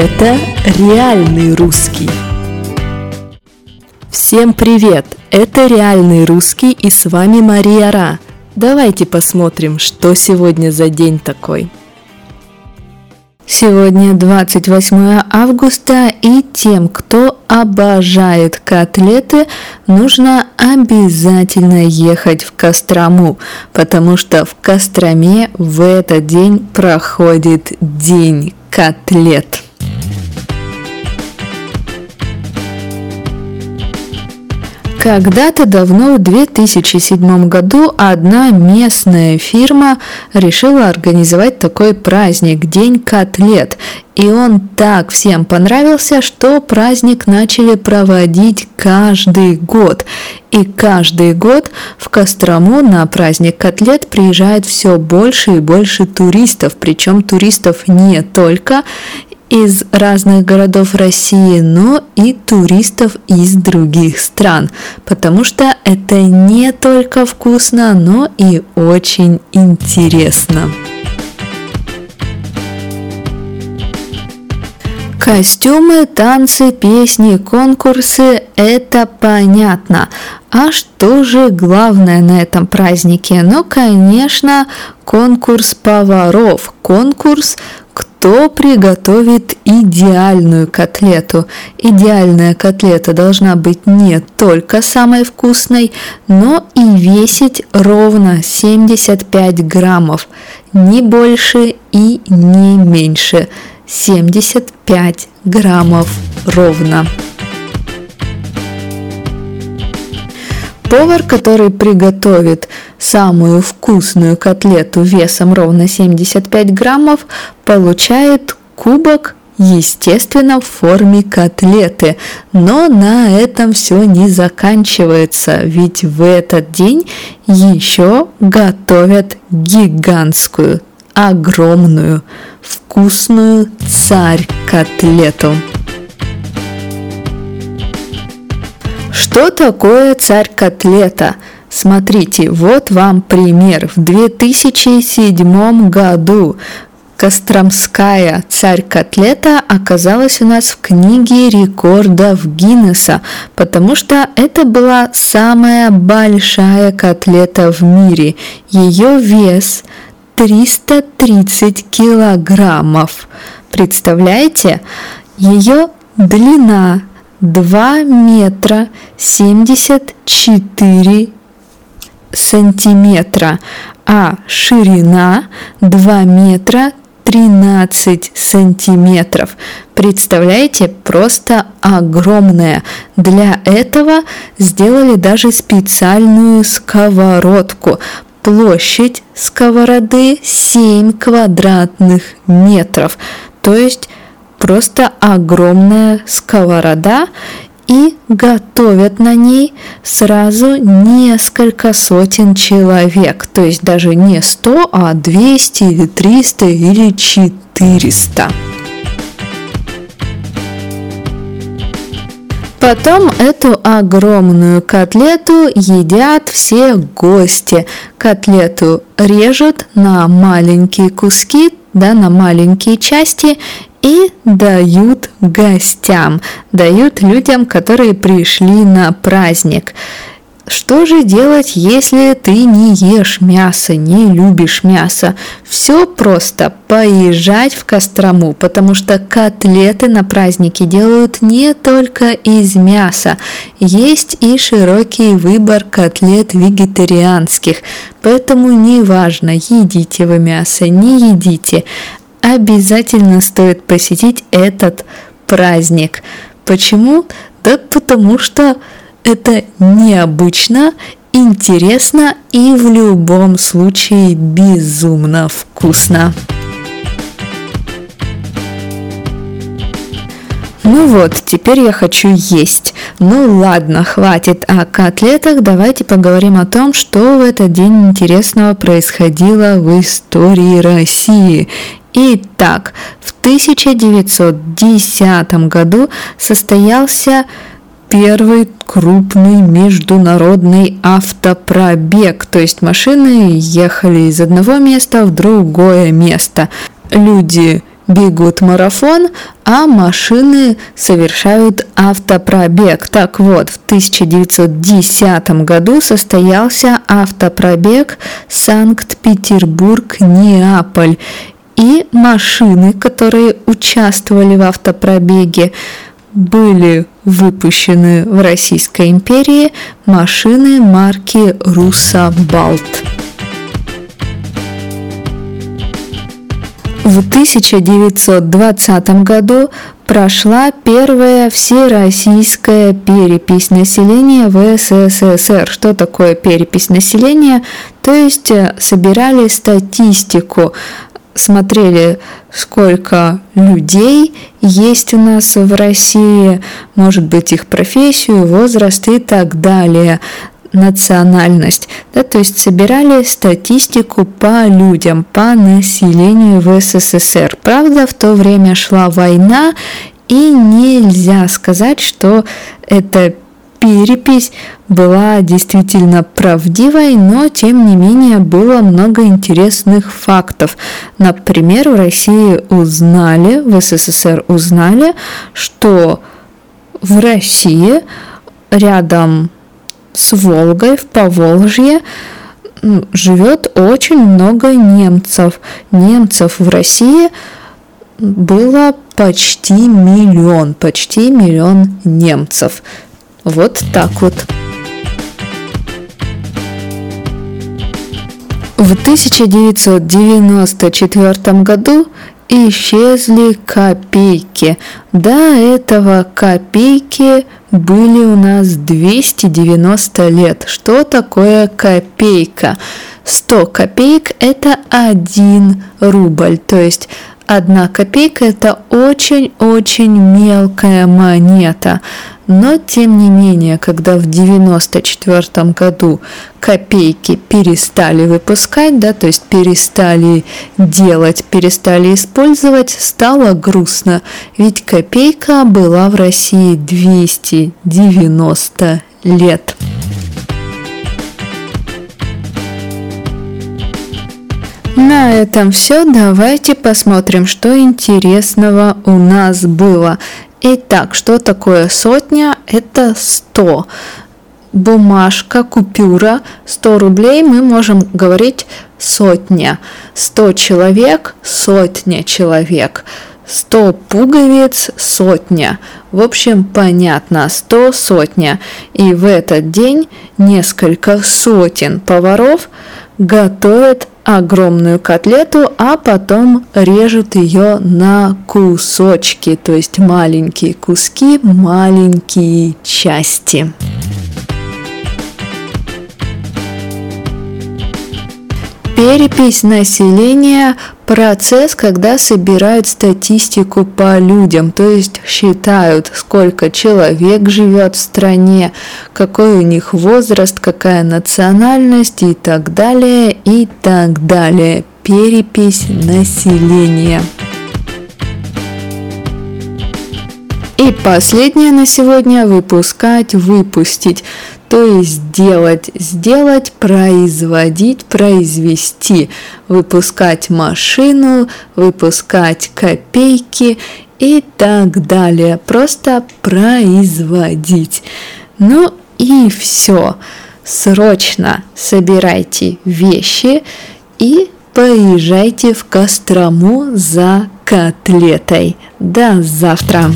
Это реальный русский. Всем привет! Это реальный русский и с вами Мария Ра. Давайте посмотрим, что сегодня за день такой. Сегодня 28 августа, и тем, кто обожает котлеты, нужно обязательно ехать в Кострому, потому что в Костроме в этот день проходит День котлет. Когда-то давно, в 2007 году, одна местная фирма решила организовать такой праздник – День котлет. И он так всем понравился, что праздник начали проводить каждый год. И каждый год в Кострому на праздник котлет приезжает все больше и больше туристов. Причем туристов не только из разных городов России, но и туристов из других стран, потому что это не только вкусно, но и очень интересно. Костюмы, танцы, песни, конкурсы – это понятно. А что же главное на этом празднике? Ну, конечно, конкурс поваров, конкурс кто приготовит идеальную котлету. Идеальная котлета должна быть не только самой вкусной, но и весить ровно 75 граммов, не больше и не меньше. 75 граммов ровно. Повар, который приготовит самую вкусную котлету весом ровно 75 граммов, получает кубок естественно, в форме котлеты. Но на этом все не заканчивается, ведь в этот день еще готовят гигантскую, огромную, вкусную царь-котлету. Что такое царь-котлета? Смотрите, вот вам пример. В 2007 году Костромская царь-котлета оказалась у нас в книге рекордов Гиннесса, потому что это была самая большая котлета в мире. Ее вес 330 килограммов. Представляете? Ее длина 2 метра 74 сантиметра, а ширина 2 метра 13 сантиметров. Представляете, просто огромная. Для этого сделали даже специальную сковородку. Площадь сковороды 7 квадратных метров. То есть просто огромная сковорода и готовят на ней сразу несколько сотен человек, то есть даже не 100, а 200 или 300 или 400. Потом эту огромную котлету едят все гости. Котлету режут на маленькие куски, да, на маленькие части и дают гостям, дают людям, которые пришли на праздник. Что же делать, если ты не ешь мясо, не любишь мясо? Все просто поезжать в Кострому, потому что котлеты на празднике делают не только из мяса. Есть и широкий выбор котлет вегетарианских, поэтому неважно, едите вы мясо, не едите, обязательно стоит посетить этот праздник. Почему? Да потому что это необычно, интересно и в любом случае безумно вкусно. Ну вот, теперь я хочу есть. Ну ладно, хватит о котлетах, давайте поговорим о том, что в этот день интересного происходило в истории России. Итак, в 1910 году состоялся первый крупный международный автопробег, то есть машины ехали из одного места в другое место. Люди бегут марафон, а машины совершают автопробег. Так вот, в 1910 году состоялся автопробег Санкт-Петербург-Неаполь. И машины, которые участвовали в автопробеге, были выпущены в Российской империи машины марки Руссобалт. В 1920 году прошла первая всероссийская перепись населения в СССР. Что такое перепись населения? То есть э, собирали статистику смотрели, сколько людей есть у нас в России, может быть, их профессию, возраст и так далее национальность, да, то есть собирали статистику по людям, по населению в СССР. Правда, в то время шла война, и нельзя сказать, что это перепись была действительно правдивой, но тем не менее было много интересных фактов. Например, в России узнали, в СССР узнали, что в России рядом с Волгой в Поволжье живет очень много немцев. Немцев в России было почти миллион, почти миллион немцев. Вот так вот. В 1994 году исчезли копейки. До этого копейки были у нас 290 лет. Что такое копейка? 100 копеек – это 1 рубль, то есть одна копейка – это очень-очень мелкая монета. Но, тем не менее, когда в 1994 году копейки перестали выпускать, да, то есть перестали делать, перестали использовать, стало грустно, ведь копейка была в России 290 лет. На этом все. Давайте посмотрим, что интересного у нас было. Итак, что такое сотня? Это 100. Бумажка, купюра, 100 рублей мы можем говорить сотня. 100 человек, сотня человек. 100 пуговиц, сотня. В общем, понятно, 100 сотня. И в этот день несколько сотен поваров готовят огромную котлету, а потом режут ее на кусочки, то есть маленькие куски, маленькие части. Перепись населения – процесс, когда собирают статистику по людям, то есть считают, сколько человек живет в стране, какой у них возраст, какая национальность и так далее, и так далее. Перепись населения. И последнее на сегодня – выпускать, выпустить. То есть сделать, сделать, производить, произвести, выпускать машину, выпускать копейки и так далее. Просто производить. Ну и все. Срочно собирайте вещи и поезжайте в Кострому за котлетой. До завтра!